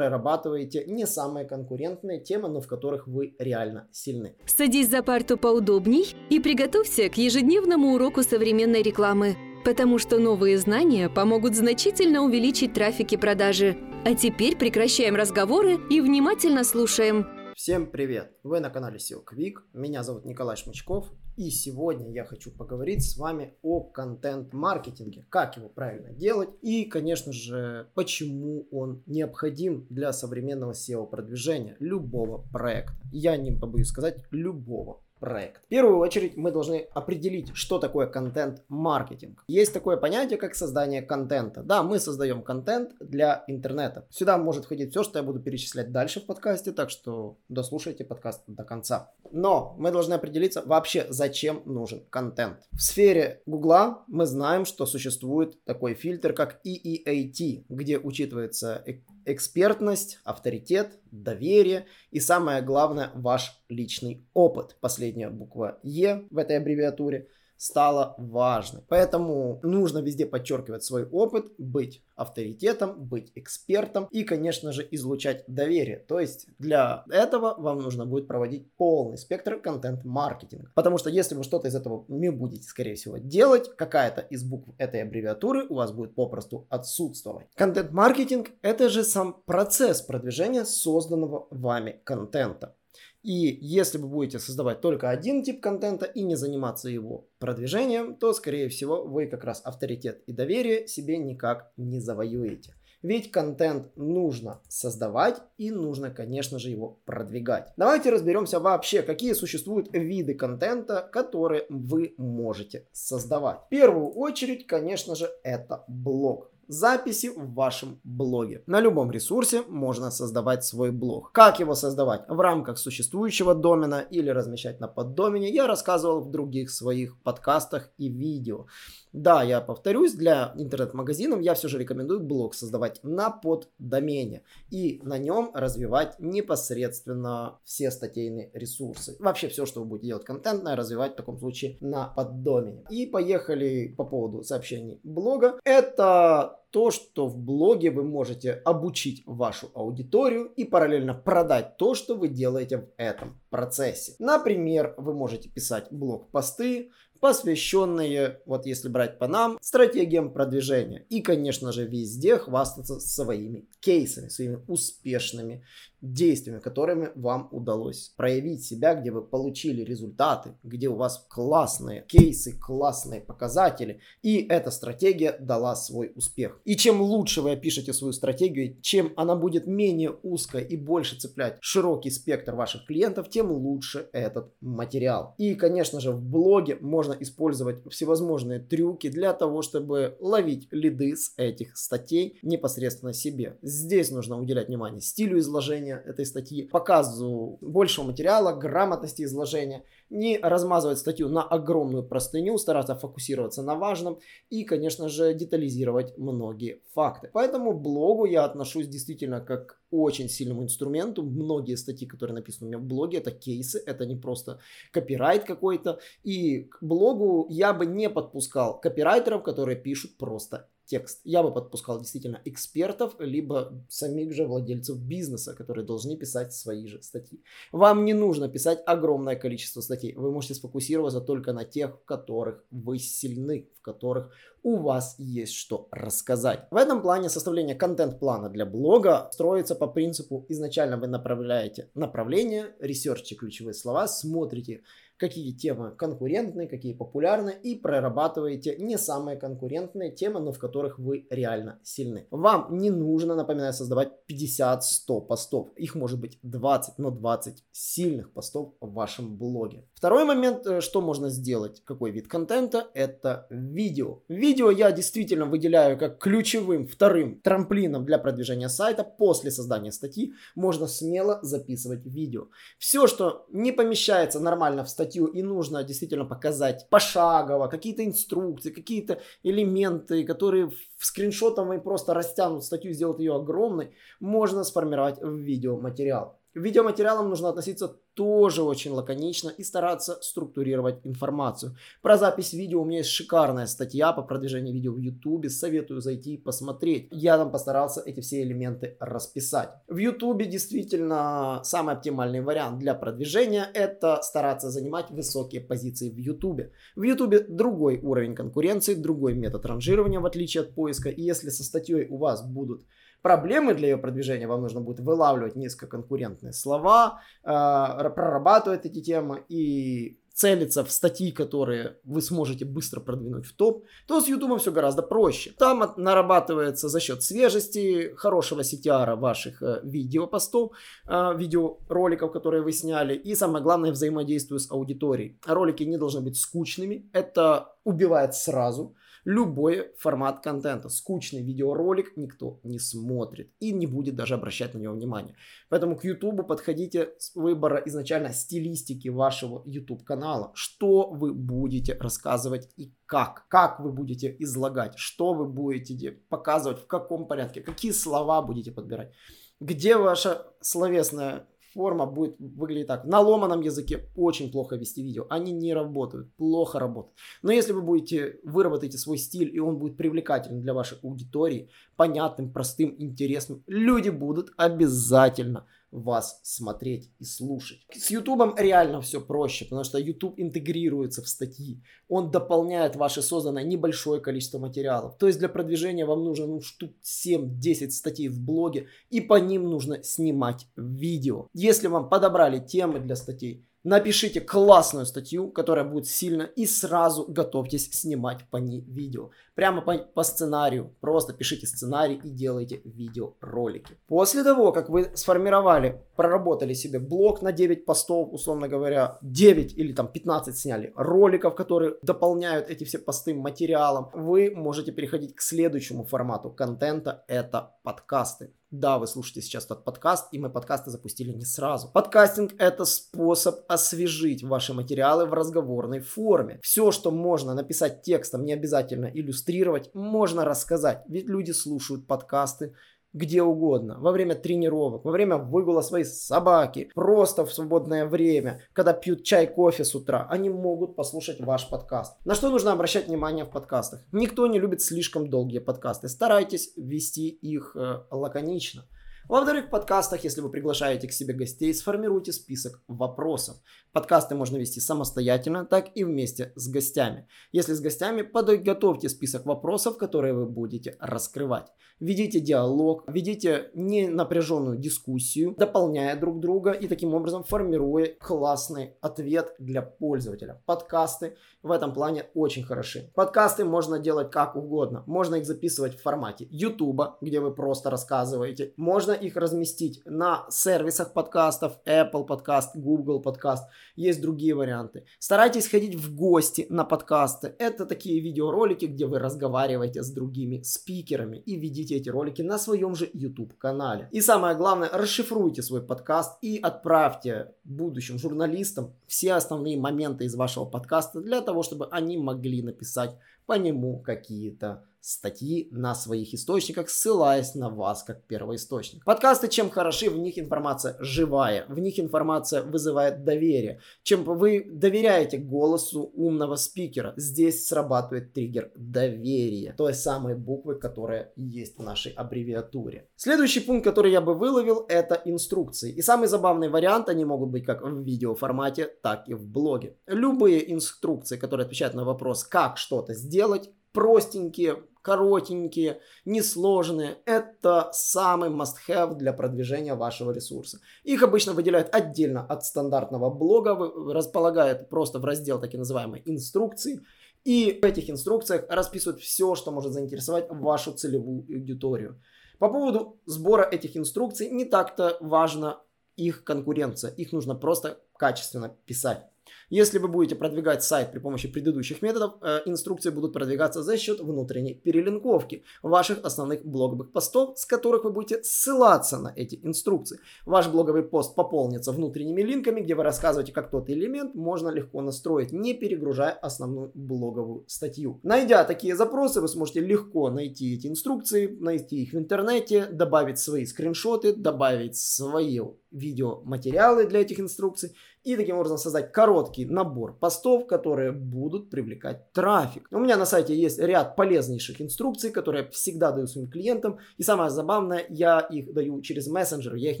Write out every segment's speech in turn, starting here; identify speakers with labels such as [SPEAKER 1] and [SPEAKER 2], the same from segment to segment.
[SPEAKER 1] прорабатываете не самые конкурентные темы, но в которых вы реально сильны.
[SPEAKER 2] Садись за парту поудобней и приготовься к ежедневному уроку современной рекламы, потому что новые знания помогут значительно увеличить трафик и продажи. А теперь прекращаем разговоры и внимательно слушаем.
[SPEAKER 1] Всем привет! Вы на канале SEO Quick. Меня зовут Николай Шмычков. И сегодня я хочу поговорить с вами о контент-маркетинге, как его правильно делать и, конечно же, почему он необходим для современного SEO-продвижения любого проекта. Я не побоюсь сказать любого проект. В первую очередь мы должны определить, что такое контент-маркетинг. Есть такое понятие, как создание контента. Да, мы создаем контент для интернета. Сюда может входить все, что я буду перечислять дальше в подкасте, так что дослушайте подкаст до конца. Но мы должны определиться вообще, зачем нужен контент. В сфере Гугла мы знаем, что существует такой фильтр, как EEAT, где учитывается экспертность, авторитет, доверие и самое главное ваш личный опыт. Последняя буква Е в этой аббревиатуре – стало важной. Поэтому нужно везде подчеркивать свой опыт, быть авторитетом, быть экспертом и, конечно же, излучать доверие. То есть для этого вам нужно будет проводить полный спектр контент-маркетинга. Потому что если вы что-то из этого не будете, скорее всего, делать, какая-то из букв этой аббревиатуры у вас будет попросту отсутствовать. Контент-маркетинг – это же сам процесс продвижения созданного вами контента. И если вы будете создавать только один тип контента и не заниматься его продвижением, то, скорее всего, вы как раз авторитет и доверие себе никак не завоюете. Ведь контент нужно создавать и нужно, конечно же, его продвигать. Давайте разберемся вообще, какие существуют виды контента, которые вы можете создавать. В первую очередь, конечно же, это блог записи в вашем блоге. На любом ресурсе можно создавать свой блог. Как его создавать? В рамках существующего домена или размещать на поддомене я рассказывал в других своих подкастах и видео. Да, я повторюсь, для интернет-магазинов я все же рекомендую блог создавать на поддомене и на нем развивать непосредственно все статейные ресурсы. Вообще все, что вы будете делать контентное, развивать в таком случае на поддомене. И поехали по поводу сообщений блога. Это то, что в блоге вы можете обучить вашу аудиторию и параллельно продать то, что вы делаете в этом процессе. Например, вы можете писать блог-посты, посвященные, вот если брать по нам, стратегиям продвижения. И, конечно же, везде хвастаться своими кейсами, своими успешными действиями, которыми вам удалось проявить себя, где вы получили результаты, где у вас классные кейсы, классные показатели, и эта стратегия дала свой успех. И чем лучше вы опишете свою стратегию, чем она будет менее узкая и больше цеплять широкий спектр ваших клиентов, тем лучше этот материал. И, конечно же, в блоге можно использовать всевозможные трюки для того, чтобы ловить лиды с этих статей непосредственно себе. Здесь нужно уделять внимание стилю изложения, изложения этой статьи, показу большего материала, грамотности изложения, не размазывать статью на огромную простыню, стараться фокусироваться на важном и, конечно же, детализировать многие факты. Поэтому блогу я отношусь действительно как к очень сильному инструменту. Многие статьи, которые написаны у меня в блоге, это кейсы, это не просто копирайт какой-то. И к блогу я бы не подпускал копирайтеров, которые пишут просто текст. Я бы подпускал действительно экспертов, либо самих же владельцев бизнеса, которые должны писать свои же статьи. Вам не нужно писать огромное количество статей. Вы можете сфокусироваться только на тех, в которых вы сильны, в которых у вас есть что рассказать. В этом плане составление контент-плана для блога строится по принципу изначально вы направляете направление, ресерчите ключевые слова, смотрите какие темы конкурентные, какие популярны и прорабатываете не самые конкурентные темы, но в которых вы реально сильны. Вам не нужно, напоминаю, создавать 50-100 постов. Их может быть 20, но 20 сильных постов в вашем блоге. Второй момент, э, что можно сделать, какой вид контента, это видео. Видео я действительно выделяю как ключевым вторым трамплином для продвижения сайта. После создания статьи можно смело записывать видео. Все, что не помещается нормально в статью, и нужно действительно показать пошагово какие-то инструкции, какие-то элементы, которые в скриншотом и просто растянут статью, сделать ее огромной, можно сформировать в видеоматериал. К видеоматериалам нужно относиться тоже очень лаконично и стараться структурировать информацию. Про запись видео у меня есть шикарная статья по продвижению видео в YouTube. Советую зайти и посмотреть. Я там постарался эти все элементы расписать. В YouTube действительно самый оптимальный вариант для продвижения это стараться занимать высокие позиции в YouTube. В YouTube другой уровень конкуренции, другой метод ранжирования в отличие от поиска. И если со статьей у вас будут проблемы для ее продвижения, вам нужно будет вылавливать низкоконкурентные слова, э, прорабатывать эти темы и целиться в статьи, которые вы сможете быстро продвинуть в топ, то с YouTube все гораздо проще. Там нарабатывается за счет свежести, хорошего CTR ваших э, видеопостов, э, видеороликов, которые вы сняли, и самое главное, взаимодействие с аудиторией. Ролики не должны быть скучными, это убивает сразу любой формат контента. Скучный видеоролик никто не смотрит и не будет даже обращать на него внимание. Поэтому к YouTube подходите с выбора изначально стилистики вашего YouTube канала. Что вы будете рассказывать и как. Как вы будете излагать, что вы будете показывать, в каком порядке, какие слова будете подбирать. Где ваша словесная форма будет выглядеть так. На ломаном языке очень плохо вести видео. Они не работают, плохо работают. Но если вы будете, выработаете свой стиль, и он будет привлекательным для вашей аудитории, понятным, простым, интересным, люди будут обязательно вас смотреть и слушать. С YouTube реально все проще, потому что YouTube интегрируется в статьи. Он дополняет ваше созданное небольшое количество материалов. То есть для продвижения вам нужно ну, штук 7-10 статей в блоге, и по ним нужно снимать видео. Если вам подобрали темы для статей, Напишите классную статью, которая будет сильно, и сразу готовьтесь снимать по ней видео. Прямо по, по сценарию. Просто пишите сценарий и делайте видеоролики. После того, как вы сформировали, проработали себе блог на 9 постов, условно говоря, 9 или там 15 сняли роликов, которые дополняют эти все посты материалом, вы можете переходить к следующему формату контента. Это подкасты. Да, вы слушаете сейчас этот подкаст, и мы подкасты запустили не сразу. Подкастинг – это способ освежить ваши материалы в разговорной форме. Все, что можно написать текстом, не обязательно иллюстрировать, можно рассказать. Ведь люди слушают подкасты, где угодно, во время тренировок, во время выгула своей собаки, просто в свободное время, когда пьют чай, кофе с утра, они могут послушать ваш подкаст. На что нужно обращать внимание в подкастах? Никто не любит слишком долгие подкасты. Старайтесь вести их э, лаконично. Во-вторых, в подкастах, если вы приглашаете к себе гостей, сформируйте список вопросов. Подкасты можно вести самостоятельно, так и вместе с гостями. Если с гостями, подготовьте список вопросов, которые вы будете раскрывать. Ведите диалог, ведите не напряженную дискуссию, дополняя друг друга и таким образом формируя классный ответ для пользователя. Подкасты в этом плане очень хороши. Подкасты можно делать как угодно. Можно их записывать в формате YouTube, где вы просто рассказываете. Можно их разместить на сервисах подкастов, Apple подкаст, Google подкаст. Есть другие варианты. Старайтесь ходить в гости на подкасты. Это такие видеоролики, где вы разговариваете с другими спикерами и видите эти ролики на своем же YouTube канале. И самое главное, расшифруйте свой подкаст и отправьте будущим журналистам все основные моменты из вашего подкаста для того, чтобы они могли написать по нему какие-то статьи на своих источниках, ссылаясь на вас как первоисточник. Подкасты чем хороши, в них информация живая, в них информация вызывает доверие. Чем вы доверяете голосу умного спикера, здесь срабатывает триггер доверия, той самой буквы, которая есть в нашей аббревиатуре. Следующий пункт, который я бы выловил, это инструкции. И самый забавный вариант, они могут быть как в видеоформате, так и в блоге. Любые инструкции, которые отвечают на вопрос, как что-то сделать, простенькие, коротенькие, несложные. Это самый must-have для продвижения вашего ресурса. Их обычно выделяют отдельно от стандартного блога, располагают просто в раздел так называемой инструкции. И в этих инструкциях расписывают все, что может заинтересовать вашу целевую аудиторию. По поводу сбора этих инструкций не так-то важна их конкуренция. Их нужно просто качественно писать. Если вы будете продвигать сайт при помощи предыдущих методов, э, инструкции будут продвигаться за счет внутренней перелинковки ваших основных блоговых постов, с которых вы будете ссылаться на эти инструкции. Ваш блоговый пост пополнится внутренними линками, где вы рассказываете, как тот элемент можно легко настроить, не перегружая основную блоговую статью. Найдя такие запросы, вы сможете легко найти эти инструкции, найти их в интернете, добавить свои скриншоты, добавить свою видеоматериалы для этих инструкций и таким образом создать короткий набор постов, которые будут привлекать трафик. У меня на сайте есть ряд полезнейших инструкций, которые я всегда даю своим клиентам. И самое забавное, я их даю через мессенджер, я их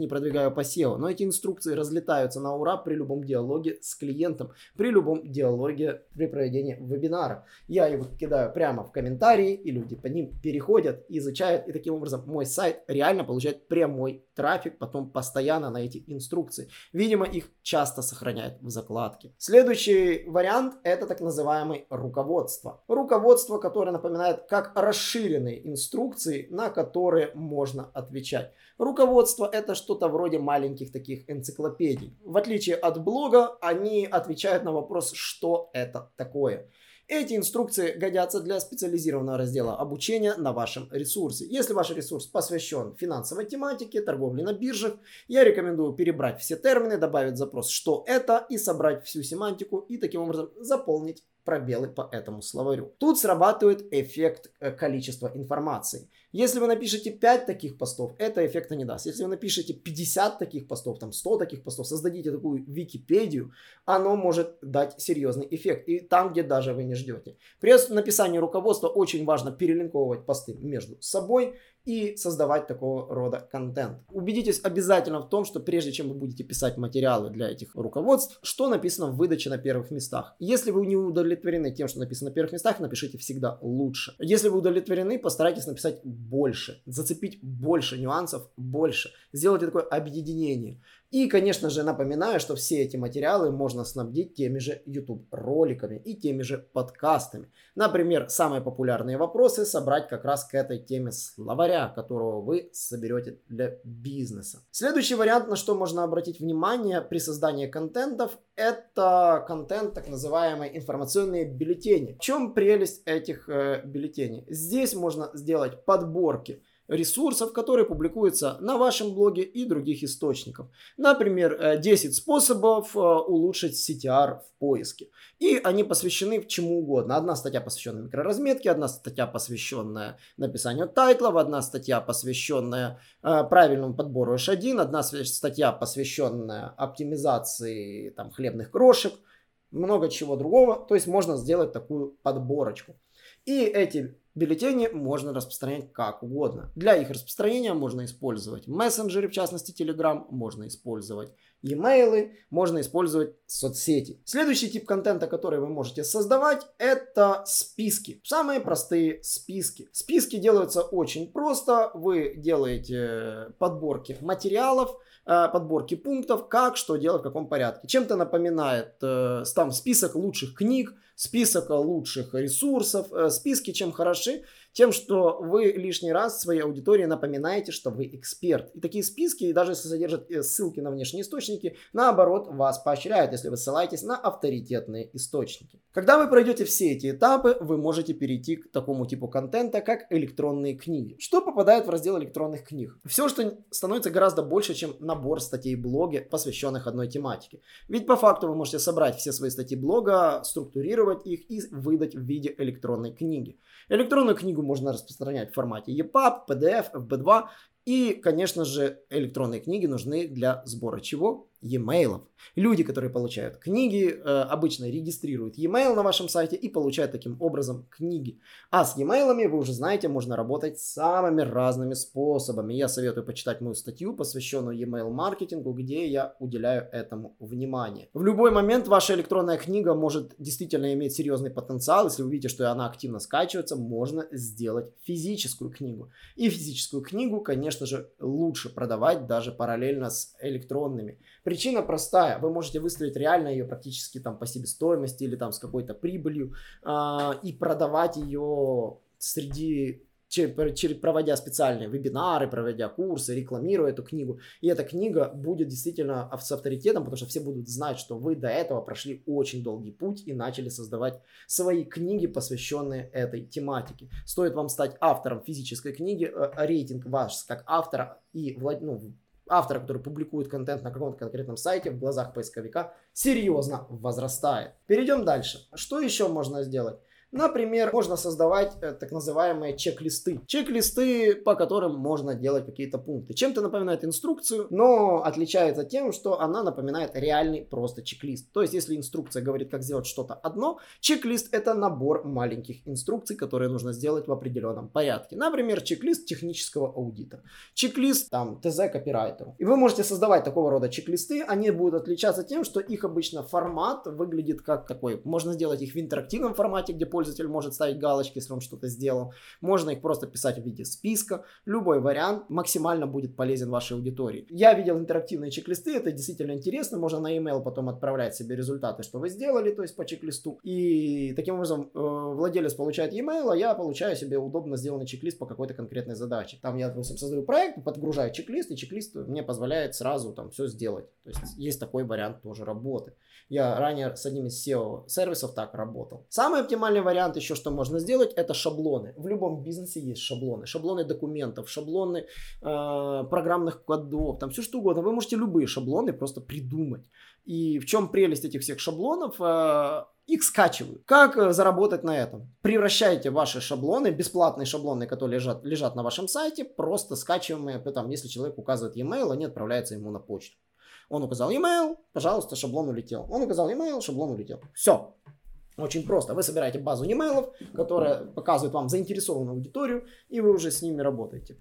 [SPEAKER 1] не продвигаю по SEO. Но эти инструкции разлетаются на ура при любом диалоге с клиентом, при любом диалоге при проведении вебинара. Я их кидаю прямо в комментарии, и люди по ним переходят, изучают, и таким образом мой сайт реально получает прямой трафик потом постоянно на эти инструкции. Видимо, их часто сохраняет в закладке. Следующий вариант это так называемый руководство. Руководство, которое напоминает как расширенные инструкции, на которые можно отвечать. Руководство это что-то вроде маленьких таких энциклопедий. В отличие от блога, они отвечают на вопрос, что это такое. Эти инструкции годятся для специализированного раздела обучения на вашем ресурсе. Если ваш ресурс посвящен финансовой тематике, торговле на биржах, я рекомендую перебрать все термины, добавить запрос «что это» и собрать всю семантику и таким образом заполнить пробелы по этому словарю. Тут срабатывает эффект э, количества информации. Если вы напишете 5 таких постов, это эффекта не даст. Если вы напишете 50 таких постов, там 100 таких постов, создадите такую Википедию, оно может дать серьезный эффект. И там, где даже вы не ждете. При написании руководства очень важно перелинковывать посты между собой и создавать такого рода контент. Убедитесь обязательно в том, что прежде чем вы будете писать материалы для этих руководств, что написано в выдаче на первых местах. Если вы не удовлетворены тем, что написано на первых местах, напишите всегда лучше. Если вы удовлетворены, постарайтесь написать больше, зацепить больше нюансов, больше. Сделайте такое объединение. И, конечно же, напоминаю, что все эти материалы можно снабдить теми же YouTube роликами и теми же подкастами. Например, самые популярные вопросы собрать как раз к этой теме словаря, которого вы соберете для бизнеса. Следующий вариант, на что можно обратить внимание при создании контентов, это контент, так называемые информационные бюллетени. В чем прелесть этих э, бюллетеней? Здесь можно сделать подборки ресурсов, которые публикуются на вашем блоге и других источников. Например, 10 э, способов э, улучшить CTR в поиске. И они посвящены чему угодно. Одна статья посвященная микроразметке, одна статья посвященная написанию тайтлов, одна статья посвященная э, правильному подбору H1, одна статья посвященная оптимизации там, хлебных крошек, много чего другого. То есть можно сделать такую подборочку. И эти Бюллетени можно распространять как угодно. Для их распространения можно использовать мессенджеры, в частности Telegram, можно использовать e-mail, можно использовать соцсети. Следующий тип контента, который вы можете создавать, это списки. Самые простые списки. Списки делаются очень просто. Вы делаете подборки материалов, э, подборки пунктов, как, что делать, в каком порядке. Чем-то напоминает э, там список лучших книг, список лучших ресурсов, э, списки чем хороши, тем, что вы лишний раз своей аудитории напоминаете, что вы эксперт. И такие списки, даже если содержат э, ссылки на внешние источники, наоборот, вас поощряют, если вы ссылаетесь на авторитетные источники. Когда вы пройдете все эти этапы, вы можете перейти к такому типу контента, как электронные книги. Что попадает в раздел электронных книг? Все, что становится гораздо больше, чем набор статей блоге, посвященных одной тематике. Ведь по факту вы можете собрать все свои статьи блога, структурировать их и выдать в виде электронной книги. Электронную книгу можно распространять в формате EPUB, PDF, FB2 и, конечно же, электронные книги нужны для сбора чего? E-mail. Люди, которые получают книги, э, обычно регистрируют e-mail на вашем сайте и получают таким образом книги. А с e-mail вы уже знаете, можно работать самыми разными способами. Я советую почитать мою статью, посвященную e-mail маркетингу, где я уделяю этому внимание. В любой момент ваша электронная книга может действительно иметь серьезный потенциал. Если вы видите, что она активно скачивается, можно сделать физическую книгу. И физическую книгу, конечно же, лучше продавать даже параллельно с электронными. Причина простая. Вы можете выставить реально ее практически там по себестоимости или там с какой-то прибылью э, и продавать ее среди проводя специальные вебинары, проводя курсы, рекламируя эту книгу. И эта книга будет действительно с авторитетом, потому что все будут знать, что вы до этого прошли очень долгий путь и начали создавать свои книги, посвященные этой тематике. Стоит вам стать автором физической книги, э, рейтинг ваш как автора и ну, автора, который публикует контент на каком-то конкретном сайте в глазах поисковика, серьезно возрастает. Перейдем дальше. Что еще можно сделать? Например, можно создавать э, так называемые чек-листы. Чек-листы, по которым можно делать какие-то пункты. Чем-то напоминает инструкцию, но отличается тем, что она напоминает реальный просто чек-лист. То есть, если инструкция говорит, как сделать что-то одно, чек-лист это набор маленьких инструкций, которые нужно сделать в определенном порядке. Например, чек-лист технического аудита. Чек-лист там ТЗ копирайтеру. И вы можете создавать такого рода чек-листы. Они будут отличаться тем, что их обычно формат выглядит как такой. Можно сделать их в интерактивном формате, где пользователь может ставить галочки, если он что-то сделал. Можно их просто писать в виде списка. Любой вариант максимально будет полезен вашей аудитории. Я видел интерактивные чек-листы, это действительно интересно. Можно на email потом отправлять себе результаты, что вы сделали, то есть по чек-листу. И таким образом э, владелец получает e-mail, а я получаю себе удобно сделанный чек-лист по какой-то конкретной задаче. Там я, допустим, создаю проект, подгружаю чек-лист, и чек-лист мне позволяет сразу там все сделать. То есть есть такой вариант тоже работы. Я ранее с одним из SEO-сервисов так работал. Самый оптимальный вариант еще, что можно сделать, это шаблоны. В любом бизнесе есть шаблоны. Шаблоны документов, шаблоны э, программных кодов, там все что угодно. Вы можете любые шаблоны просто придумать. И в чем прелесть этих всех шаблонов? Э, их скачивают. Как э, заработать на этом? Превращайте ваши шаблоны, бесплатные шаблоны, которые лежат, лежат на вашем сайте, просто скачиваемые, там, если человек указывает e-mail, они отправляются ему на почту. Он указал e-mail, пожалуйста, шаблон улетел. Он указал e-mail, шаблон улетел. Все. Очень просто. Вы собираете базу e-mail, которая показывает вам заинтересованную аудиторию, и вы уже с ними работаете.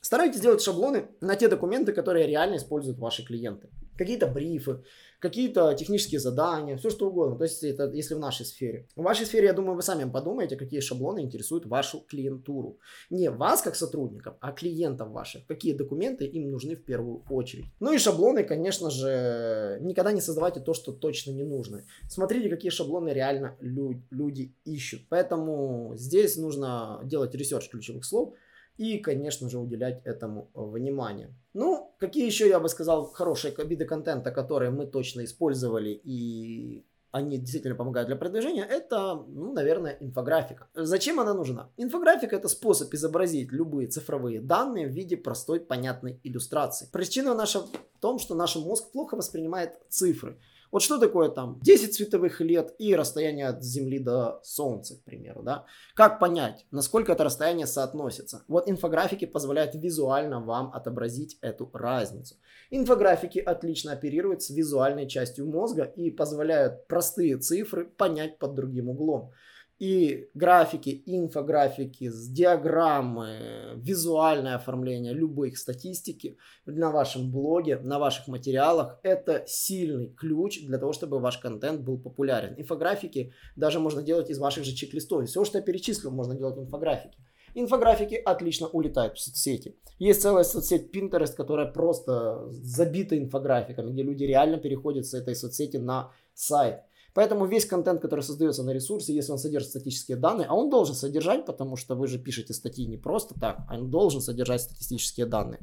[SPEAKER 1] Старайтесь делать шаблоны на те документы, которые реально используют ваши клиенты. Какие-то брифы, какие-то технические задания, все что угодно. То есть это если в нашей сфере. В вашей сфере, я думаю, вы сами подумаете, какие шаблоны интересуют вашу клиентуру. Не вас как сотрудников, а клиентов ваших. Какие документы им нужны в первую очередь. Ну и шаблоны, конечно же, никогда не создавайте то, что точно не нужно. Смотрите, какие шаблоны реально лю- люди ищут. Поэтому здесь нужно делать research ключевых слов и, конечно же, уделять этому внимание. Ну, какие еще, я бы сказал, хорошие виды контента, которые мы точно использовали и они действительно помогают для продвижения, это, ну, наверное, инфографика. Зачем она нужна? Инфографика это способ изобразить любые цифровые данные в виде простой, понятной иллюстрации. Причина наша в том, что наш мозг плохо воспринимает цифры. Вот что такое там 10 световых лет и расстояние от Земли до Солнца, к примеру, да? Как понять, насколько это расстояние соотносится? Вот инфографики позволяют визуально вам отобразить эту разницу. Инфографики отлично оперируют с визуальной частью мозга и позволяют простые цифры понять под другим углом и графики, инфографики, диаграммы, визуальное оформление любых статистики на вашем блоге, на ваших материалах – это сильный ключ для того, чтобы ваш контент был популярен. Инфографики даже можно делать из ваших же чек-листов. Все, что я перечислил, можно делать в инфографике. Инфографики отлично улетают в соцсети. Есть целая соцсеть Pinterest, которая просто забита инфографиками, где люди реально переходят с этой соцсети на сайт. Поэтому весь контент, который создается на ресурсе, если он содержит статические данные, а он должен содержать, потому что вы же пишете статьи не просто так, а он должен содержать статистические данные,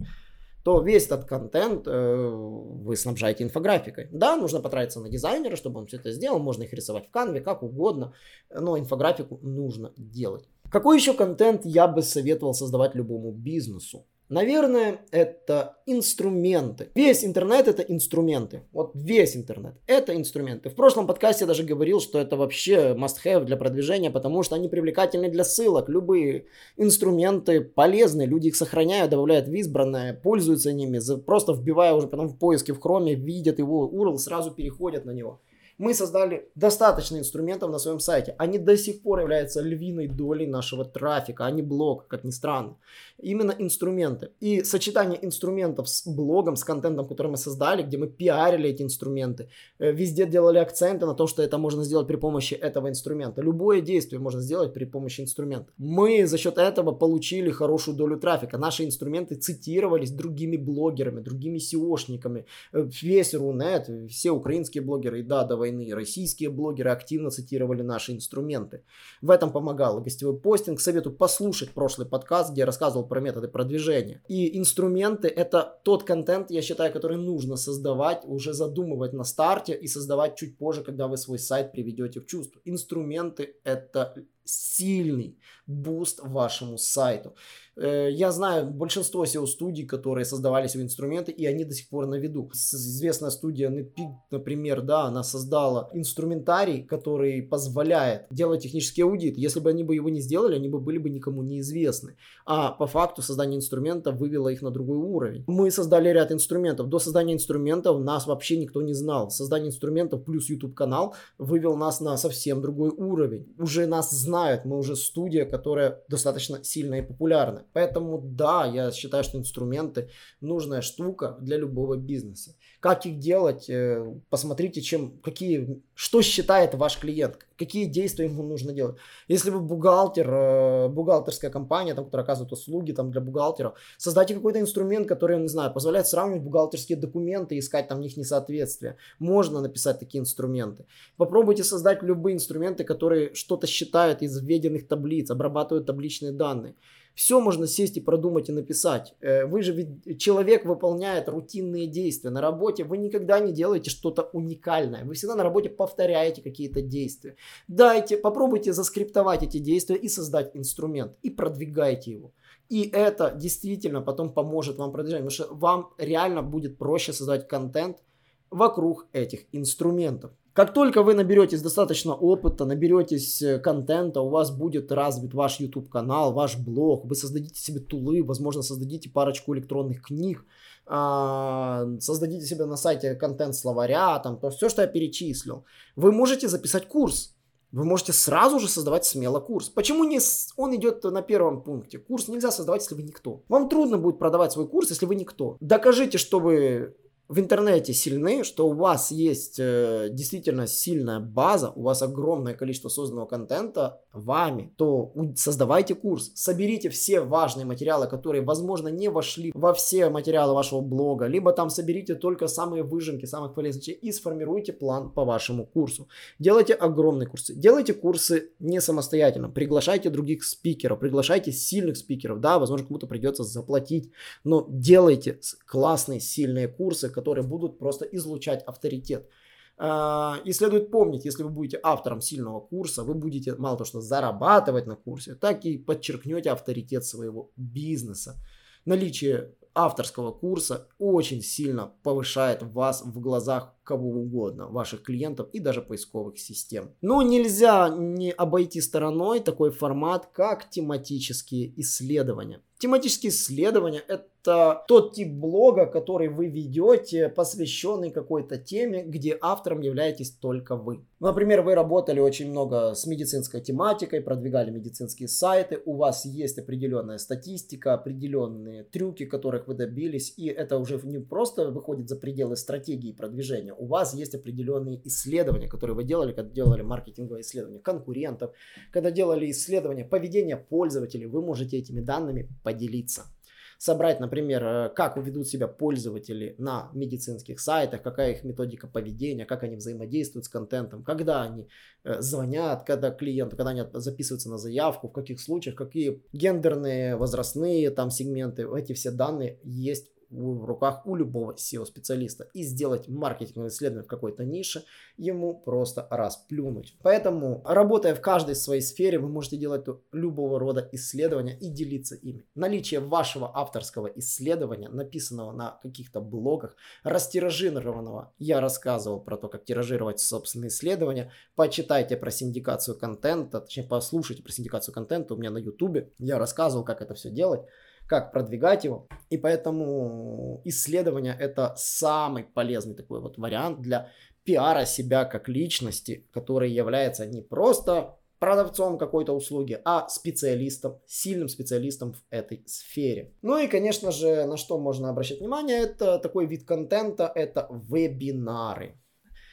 [SPEAKER 1] то весь этот контент э, вы снабжаете инфографикой. Да, нужно потратиться на дизайнера, чтобы он все это сделал, можно их рисовать в канве, как угодно, но инфографику нужно делать. Какой еще контент я бы советовал создавать любому бизнесу? Наверное, это инструменты. Весь интернет это инструменты. Вот весь интернет это инструменты. В прошлом подкасте я даже говорил, что это вообще must-have для продвижения, потому что они привлекательны для ссылок. Любые инструменты полезны, люди их сохраняют, добавляют в избранное, пользуются ними, просто вбивая уже потом в поиске в хроме, видят его URL, сразу переходят на него мы создали достаточно инструментов на своем сайте. Они до сих пор являются львиной долей нашего трафика, а не блог, как ни странно. Именно инструменты. И сочетание инструментов с блогом, с контентом, который мы создали, где мы пиарили эти инструменты, э, везде делали акценты на то, что это можно сделать при помощи этого инструмента. Любое действие можно сделать при помощи инструмента. Мы за счет этого получили хорошую долю трафика. Наши инструменты цитировались другими блогерами, другими SEOшниками. Э, весь Рунет, все украинские блогеры и до, до войны. Российские блогеры активно цитировали наши инструменты. В этом помогал гостевой постинг. Советую послушать прошлый подкаст, где я рассказывал про методы продвижения. И инструменты – это тот контент, я считаю, который нужно создавать, уже задумывать на старте и создавать чуть позже, когда вы свой сайт приведете в чувство. Инструменты – это сильный boost вашему сайту. Э, я знаю большинство SEO-студий, которые создавали свои инструменты, и они до сих пор на виду. Известная студия NetPeak, например, да, она создала инструментарий, который позволяет делать технический аудит. Если бы они бы его не сделали, они бы были бы никому неизвестны. А по факту создание инструмента вывело их на другой уровень. Мы создали ряд инструментов. До создания инструментов нас вообще никто не знал. Создание инструментов плюс YouTube канал вывел нас на совсем другой уровень. Уже нас знают, мы уже студия, которая достаточно сильная и популярна. Поэтому да, я считаю, что инструменты нужная штука для любого бизнеса. Как их делать? Э, посмотрите, чем, какие, что считает ваш клиент, какие действия ему нужно делать. Если вы бухгалтер, э, бухгалтерская компания, там, которая оказывает услуги там, для бухгалтеров, создайте какой-то инструмент, который, не знаю, позволяет сравнивать бухгалтерские документы, искать там в них несоответствия. Можно написать такие инструменты. Попробуйте создать любые инструменты, которые что-то считают из введенных таблиц, обрабатывают табличные данные. Все можно сесть и продумать и написать. Э, вы же ведь человек выполняет рутинные действия. На работе вы никогда не делаете что-то уникальное. Вы всегда на работе повторяете какие-то действия. Дайте, попробуйте заскриптовать эти действия и создать инструмент. И продвигайте его. И это действительно потом поможет вам продвижать, потому что вам реально будет проще создать контент вокруг этих инструментов. Как только вы наберетесь достаточно опыта, наберетесь э, контента, у вас будет развит ваш YouTube канал, ваш блог, вы создадите себе тулы, возможно, создадите парочку электронных книг, а, создадите себе на сайте контент-словаря, там, то все, что я перечислил. Вы можете записать курс. Вы можете сразу же создавать смело курс. Почему не он идет на первом пункте? Курс нельзя создавать, если вы никто. Вам трудно будет продавать свой курс, если вы никто. Докажите, что вы в интернете сильны, что у вас есть э, действительно сильная база, у вас огромное количество созданного контента вами, то создавайте курс, соберите все важные материалы, которые, возможно, не вошли во все материалы вашего блога, либо там соберите только самые выжимки, самых полезных и сформируйте план по вашему курсу. Делайте огромные курсы, делайте курсы не самостоятельно, приглашайте других спикеров, приглашайте сильных спикеров, да, возможно, кому-то придется заплатить, но делайте классные, сильные курсы, которые будут просто излучать авторитет. А, и следует помнить, если вы будете автором сильного курса, вы будете мало того, что зарабатывать на курсе, так и подчеркнете авторитет своего бизнеса. Наличие авторского курса очень сильно повышает вас в глазах кого угодно, ваших клиентов и даже поисковых систем. Но нельзя не обойти стороной такой формат, как тематические исследования. Тематические исследования – это это тот тип блога, который вы ведете, посвященный какой-то теме, где автором являетесь только вы. Например, вы работали очень много с медицинской тематикой, продвигали медицинские сайты, у вас есть определенная статистика, определенные трюки, которых вы добились, и это уже не просто выходит за пределы стратегии продвижения, у вас есть определенные исследования, которые вы делали, когда делали маркетинговые исследования конкурентов, когда делали исследования поведения пользователей, вы можете этими данными поделиться собрать, например, э, как ведут себя пользователи на медицинских сайтах, какая их методика поведения, как они взаимодействуют с контентом, когда они э, звонят, когда клиенты, когда они записываются на заявку, в каких случаях, какие гендерные, возрастные там сегменты, эти все данные есть в руках у любого SEO-специалиста. И сделать маркетинговое исследование в какой-то нише ему просто расплюнуть. Поэтому, работая в каждой своей сфере, вы можете делать любого рода исследования и делиться ими. Наличие вашего авторского исследования, написанного на каких-то блогах, растиражированного. Я рассказывал про то, как тиражировать собственные исследования. Почитайте про синдикацию контента, точнее послушайте про синдикацию контента у меня на ютубе. Я рассказывал, как это все делать как продвигать его. И поэтому исследование это самый полезный такой вот вариант для пиара себя как личности, который является не просто продавцом какой-то услуги, а специалистом, сильным специалистом в этой сфере. Ну и, конечно же, на что можно обращать внимание, это такой вид контента, это вебинары.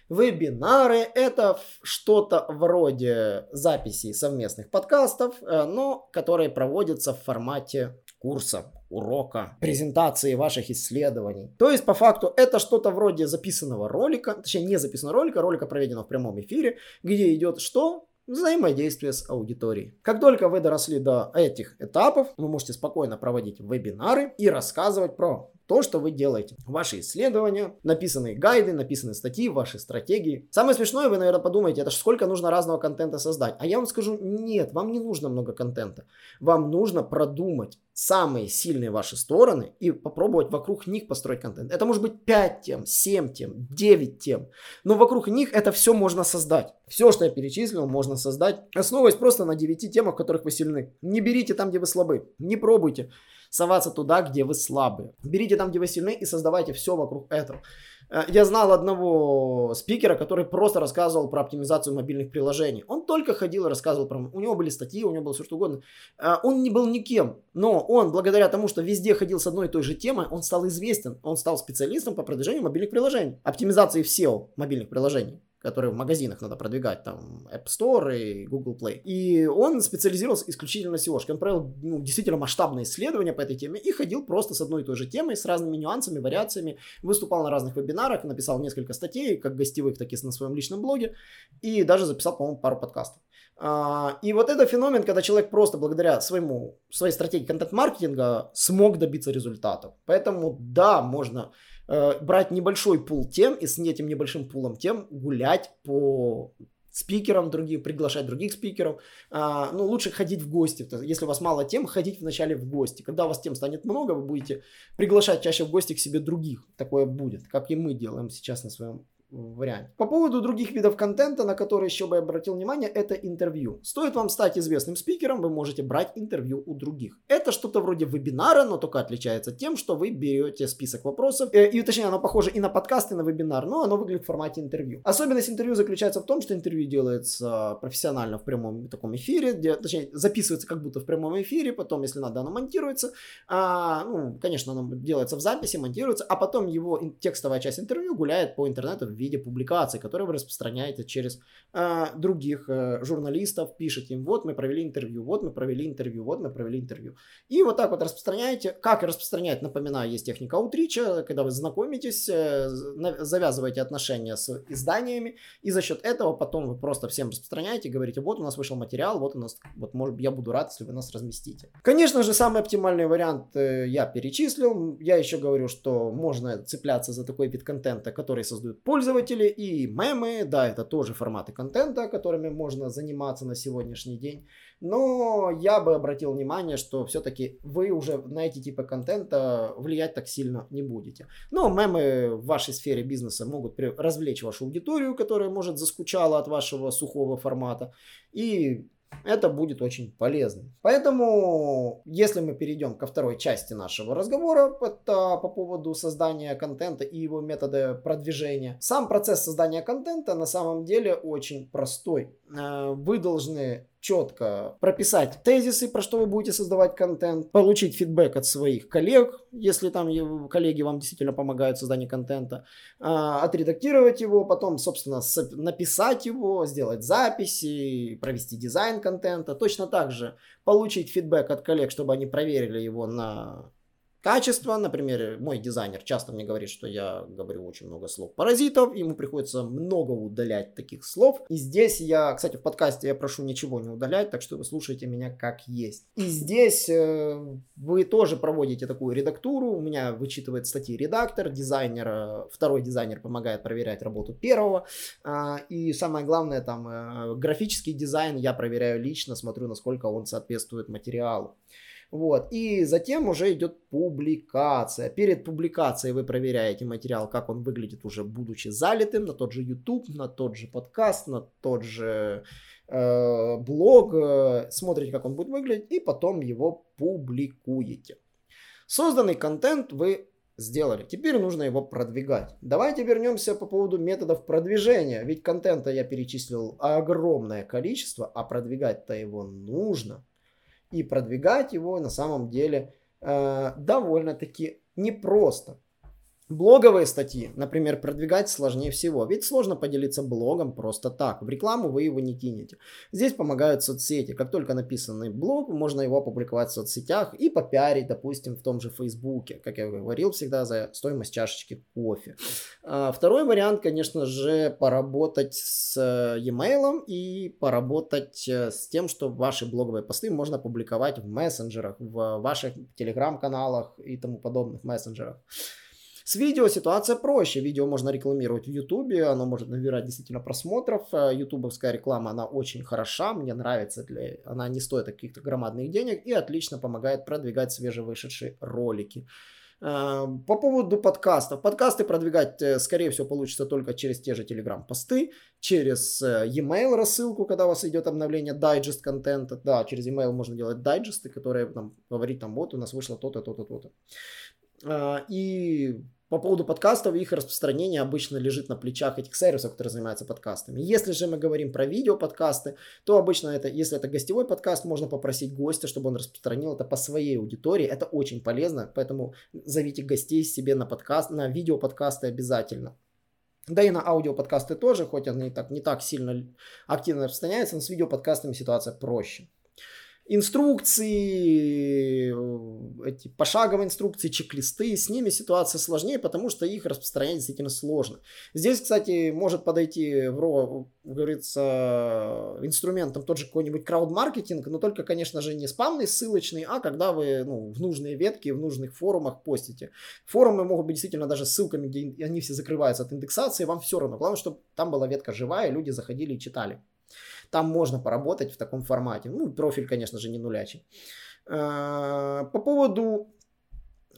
[SPEAKER 1] Вебинары – это что-то вроде записей совместных подкастов, э, но которые проводятся в формате курса, урока, презентации ваших исследований. То есть, по факту, это что-то вроде записанного ролика, точнее, не записанного ролика, ролика проведенного в прямом эфире, где идет что? взаимодействие с аудиторией. Как только вы доросли до этих этапов, вы можете спокойно проводить вебинары и рассказывать про То, что вы делаете. Ваши исследования, написанные гайды, написанные статьи, ваши стратегии. Самое смешное, вы, наверное, подумаете, это сколько нужно разного контента создать. А я вам скажу, нет, вам не нужно много контента. Вам нужно продумать самые сильные ваши стороны и попробовать вокруг них построить контент. Это может быть 5 тем, 7 тем, 9 тем. Но вокруг них это все можно создать. Все, что я перечислил, можно создать, основываясь просто на 9 темах, в которых вы сильны. Не берите там, где вы слабы. Не пробуйте соваться туда, где вы слабые. Берите там, где вы сильны и создавайте все вокруг этого. Э, я знал одного спикера, который просто рассказывал про оптимизацию мобильных приложений. Он только ходил и рассказывал про... У него были статьи, у него было все что угодно. Э, он не был никем, но он, благодаря тому, что везде ходил с одной и той же темой, он стал известен. Он стал специалистом по продвижению мобильных приложений. Оптимизации SEO мобильных приложений которые в магазинах надо продвигать, там App Store и Google Play. И он специализировался исключительно на SEO. Он провел ну, действительно масштабные исследования по этой теме и ходил просто с одной и той же темой, с разными нюансами, вариациями, выступал на разных вебинарах, написал несколько статей, как гостевых, так и на своем личном блоге, и даже записал, по-моему, пару подкастов. А, и вот это феномен, когда человек просто благодаря своему, своей стратегии контент-маркетинга смог добиться результатов. Поэтому да, можно э, брать небольшой пул тем и с этим небольшим пулом тем гулять по спикерам других, приглашать других спикеров. А, ну, лучше ходить в гости. Если у вас мало тем, ходить вначале в гости. Когда у вас тем станет много, вы будете приглашать чаще в гости к себе других. Такое будет, как и мы делаем сейчас на своем варианте. По поводу других видов контента, на которые еще бы я обратил внимание, это интервью. Стоит вам стать известным спикером, вы можете брать интервью у других. Это что-то вроде вебинара, но только отличается тем, что вы берете список вопросов, э, и точнее оно похоже и на подкаст, и на вебинар, но оно выглядит в формате интервью. Особенность интервью заключается в том, что интервью делается профессионально в прямом таком эфире, где, точнее записывается как будто в прямом эфире, потом, если надо, оно монтируется. А, ну, конечно, оно делается в записи, монтируется, а потом его текстовая часть интервью гуляет по интернету в виде публикаций, которые вы распространяете через э, других э, журналистов, пишете им, вот мы провели интервью, вот мы провели интервью, вот мы провели интервью. И вот так вот распространяете. Как распространять, напоминаю, есть техника аутрича, когда вы знакомитесь, э, завязываете отношения с изданиями, и за счет этого потом вы просто всем распространяете, говорите, вот у нас вышел материал, вот у нас, вот может, я буду рад, если вы нас разместите. Конечно же, самый оптимальный вариант э, я перечислил. Я еще говорю, что можно цепляться за такой вид контента, который создают пользователи, пользователи и мемы, да, это тоже форматы контента, которыми можно заниматься на сегодняшний день. Но я бы обратил внимание, что все-таки вы уже на эти типы контента влиять так сильно не будете. Но мемы в вашей сфере бизнеса могут развлечь вашу аудиторию, которая, может, заскучала от вашего сухого формата. И это будет очень полезно. Поэтому, если мы перейдем ко второй части нашего разговора это по поводу создания контента и его метода продвижения. Сам процесс создания контента на самом деле очень простой. Э, вы должны четко прописать тезисы, про что вы будете создавать контент, получить фидбэк от своих коллег, если там коллеги вам действительно помогают в создании контента, а, отредактировать его, потом, собственно, написать его, сделать записи, провести дизайн контента, точно так же получить фидбэк от коллег, чтобы они проверили его на Качество, например, мой дизайнер часто мне говорит, что я говорю очень много слов паразитов, ему приходится много удалять таких слов. И здесь я, кстати, в подкасте я прошу ничего не удалять, так что вы слушаете меня как есть. И здесь э, вы тоже проводите такую редактуру, у меня вычитывает статьи редактор, дизайнер, э, второй дизайнер помогает проверять работу первого. Э, и самое главное, там, э, графический дизайн я проверяю лично, смотрю, насколько он соответствует материалу. Вот. И затем уже идет публикация. Перед публикацией вы проверяете материал, как он выглядит уже будучи залитым на тот же YouTube, на тот же подкаст, на тот же э, блог. Э, смотрите, как он будет выглядеть, и потом его публикуете. Созданный контент вы сделали. Теперь нужно его продвигать. Давайте вернемся по поводу методов продвижения. Ведь контента я перечислил огромное количество, а продвигать-то его нужно и продвигать его на самом деле э, довольно-таки непросто. Блоговые статьи, например, продвигать сложнее всего, ведь сложно поделиться блогом просто так. В рекламу вы его не кинете. Здесь помогают соцсети. Как только написанный блог, можно его опубликовать в соцсетях и попиарить, допустим, в том же Фейсбуке, как я говорил всегда, за стоимость чашечки кофе. А, второй вариант, конечно же, поработать с э, e-mail и поработать э, с тем, что ваши блоговые посты можно публиковать в мессенджерах, в ваших телеграм-каналах и тому подобных мессенджерах. С видео ситуация проще. Видео можно рекламировать в Ютубе, оно может набирать действительно просмотров. Э, ютубовская реклама, она очень хороша, мне нравится. Для... Она не стоит каких-то громадных денег и отлично помогает продвигать свежевышедшие ролики. Э, по поводу подкастов. Подкасты продвигать, э, скорее всего, получится только через те же телеграм-посты, через e-mail рассылку, когда у вас идет обновление дайджест контента. Да, через e-mail можно делать дайджесты, которые там, говорить там, вот у нас вышло то-то, то-то, то-то. И по поводу подкастов, их распространение обычно лежит на плечах этих сервисов, которые занимаются подкастами. Если же мы говорим про видео подкасты, то обычно это, если это гостевой подкаст, можно попросить гостя, чтобы он распространил это по своей аудитории. Это очень полезно, поэтому зовите гостей себе на подкаст, на видео подкасты обязательно. Да и на аудио подкасты тоже, хоть они так, не так сильно активно распространяются, но с видео подкастами ситуация проще инструкции, э, эти пошаговые инструкции, чек-листы, с ними ситуация сложнее, потому что их распространять действительно сложно. Здесь, кстати, может подойти, в, говорится, инструментом тот же какой-нибудь крауд-маркетинг, но только, конечно же, не спамный, ссылочный, а когда вы ну, в нужные ветки, в нужных форумах постите. Форумы могут быть действительно даже ссылками, где они все закрываются от индексации, вам все равно. Главное, чтобы там была ветка живая, люди заходили и читали. Там можно поработать в таком формате. Ну, профиль, конечно же, не нулячий. Э, по поводу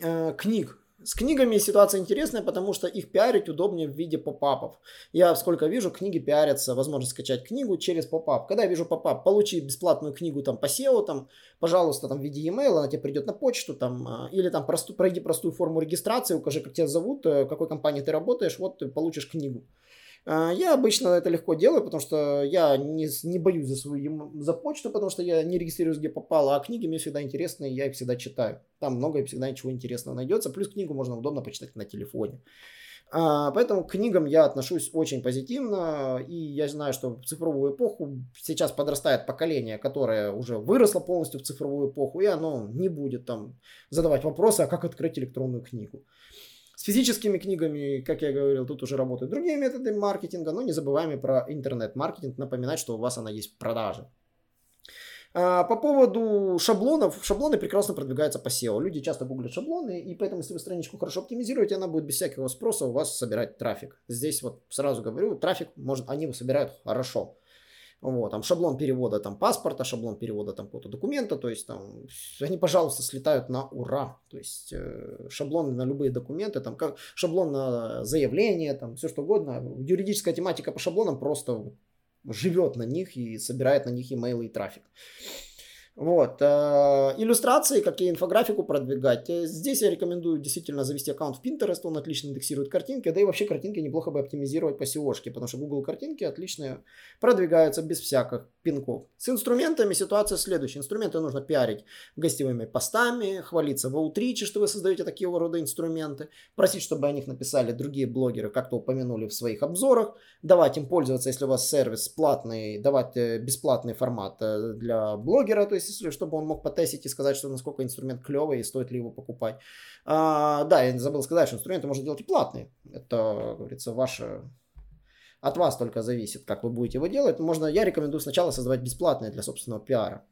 [SPEAKER 1] э, книг. С книгами ситуация интересная, потому что их пиарить удобнее в виде попапов. Я сколько вижу, книги пиарятся, возможность скачать книгу через попап. Когда я вижу попап, получи бесплатную книгу там по SEO, там, пожалуйста, там в виде e-mail, она тебе придет на почту, там, э, или там просту, пройди простую форму регистрации, укажи, как тебя зовут, в какой компании ты работаешь, вот ты получишь книгу. А, я обычно это легко делаю, потому что я не, не боюсь за свою за почту, потому что я не регистрируюсь, где попало, а книги мне всегда интересны, я их всегда читаю. Там много и всегда ничего интересного найдется. Плюс книгу можно удобно почитать на телефоне. А, поэтому к книгам я отношусь очень позитивно, и я знаю, что в цифровую эпоху сейчас подрастает поколение, которое уже выросло полностью в цифровую эпоху, и оно не будет там задавать вопросы, а как открыть электронную книгу. С физическими книгами, как я говорил, тут уже работают другие методы маркетинга, но не забываем и про интернет-маркетинг, напоминать, что у вас она есть в продаже. А, по поводу шаблонов, шаблоны прекрасно продвигаются по SEO. Люди часто гуглят шаблоны, и поэтому, если вы страничку хорошо оптимизируете, она будет без всякого спроса у вас собирать трафик. Здесь вот сразу говорю, трафик может, они собирают хорошо. Вот, там шаблон перевода там паспорта, шаблон перевода там какого-то документа, то есть там они, пожалуйста, слетают на ура. То есть э, шаблоны на любые документы, там как шаблон на заявление, там все что угодно. Юридическая тематика по шаблонам просто живет на них и собирает на них имейлы и трафик. Вот. Э, иллюстрации, как и инфографику продвигать. Э, здесь я рекомендую действительно завести аккаунт в Pinterest, он отлично индексирует картинки, да и вообще картинки неплохо бы оптимизировать по seo потому что Google картинки отлично продвигаются без всяких пинков. С инструментами ситуация следующая. Инструменты нужно пиарить гостевыми постами, хвалиться в аутриче, что вы создаете такие рода инструменты, просить, чтобы о них написали другие блогеры, как-то упомянули в своих обзорах, давать им пользоваться, если у вас сервис платный, давать э, бесплатный формат для блогера, то есть если чтобы он мог потестить и сказать, что насколько инструмент клевый и стоит ли его покупать. А, да, я забыл сказать, что инструменты можно делать и платные. Это, говорится, ваше от вас только зависит, как вы будете его делать. Можно, я рекомендую сначала создавать бесплатные для собственного пиара.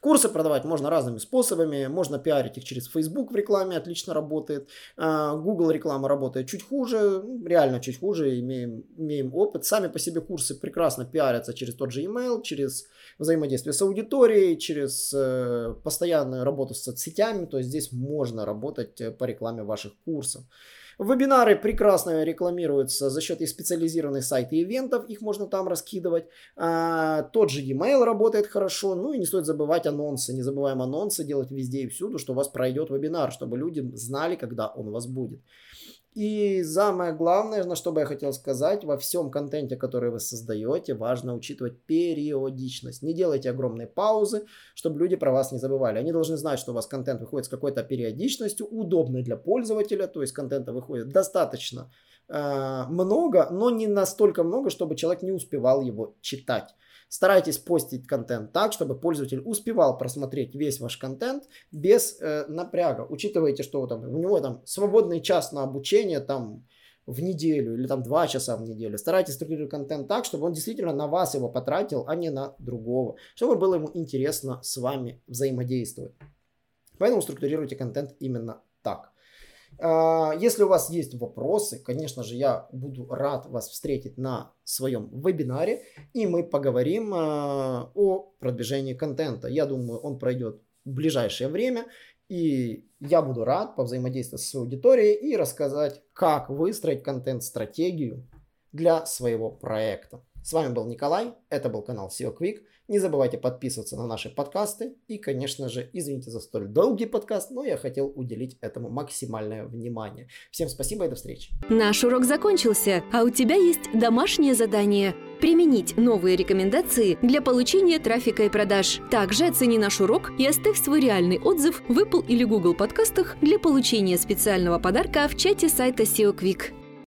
[SPEAKER 1] Курсы продавать можно разными способами. Можно пиарить их через Facebook в рекламе, отлично работает. А, Google реклама работает чуть хуже, реально чуть хуже, имеем, имеем опыт. Сами по себе курсы прекрасно пиарятся через тот же email, через взаимодействие с аудиторией, через э, постоянную работу с соцсетями. То есть здесь можно работать э, по рекламе ваших курсов. Вебинары прекрасно рекламируются за счет их специализированных сайтов и ивентов, их можно там раскидывать. А, тот же e-mail работает хорошо, ну и не стоит забывать анонсы. Не забываем анонсы делать везде и всюду, что у вас пройдет вебинар, чтобы люди знали, когда он у вас будет. И самое главное, на что бы я хотел сказать, во всем контенте, который вы создаете, важно учитывать периодичность. Не делайте огромные паузы, чтобы люди про вас не забывали. Они должны знать, что у вас контент выходит с какой-то периодичностью, удобной для пользователя, то есть контента выходит достаточно э, много, но не настолько много, чтобы человек не успевал его читать. Старайтесь постить контент так, чтобы пользователь успевал просмотреть весь ваш контент без э, напряга. Учитывайте, что там, у него там свободный час на обучение там в неделю или там два часа в неделю. Старайтесь структурировать контент так, чтобы он действительно на вас его потратил, а не на другого. Чтобы было ему интересно с вами взаимодействовать. Поэтому структурируйте контент именно так. А, если у вас есть вопросы, конечно же, я буду рад вас встретить на своем вебинаре, и мы поговорим а, о продвижении контента. Я думаю, он пройдет в ближайшее время, и я буду рад повзаимодействовать с аудиторией и рассказать, как выстроить контент-стратегию для своего проекта. С вами был Николай, это был канал SEO Quick. Не забывайте подписываться на наши подкасты. И, конечно же, извините за столь долгий подкаст, но я хотел уделить этому максимальное внимание. Всем спасибо и до встречи.
[SPEAKER 2] Наш урок закончился, а у тебя есть домашнее задание – применить новые рекомендации для получения трафика и продаж. Также оцени наш урок и оставь свой реальный отзыв в Apple или Google подкастах для получения специального подарка в чате сайта SEO Quick.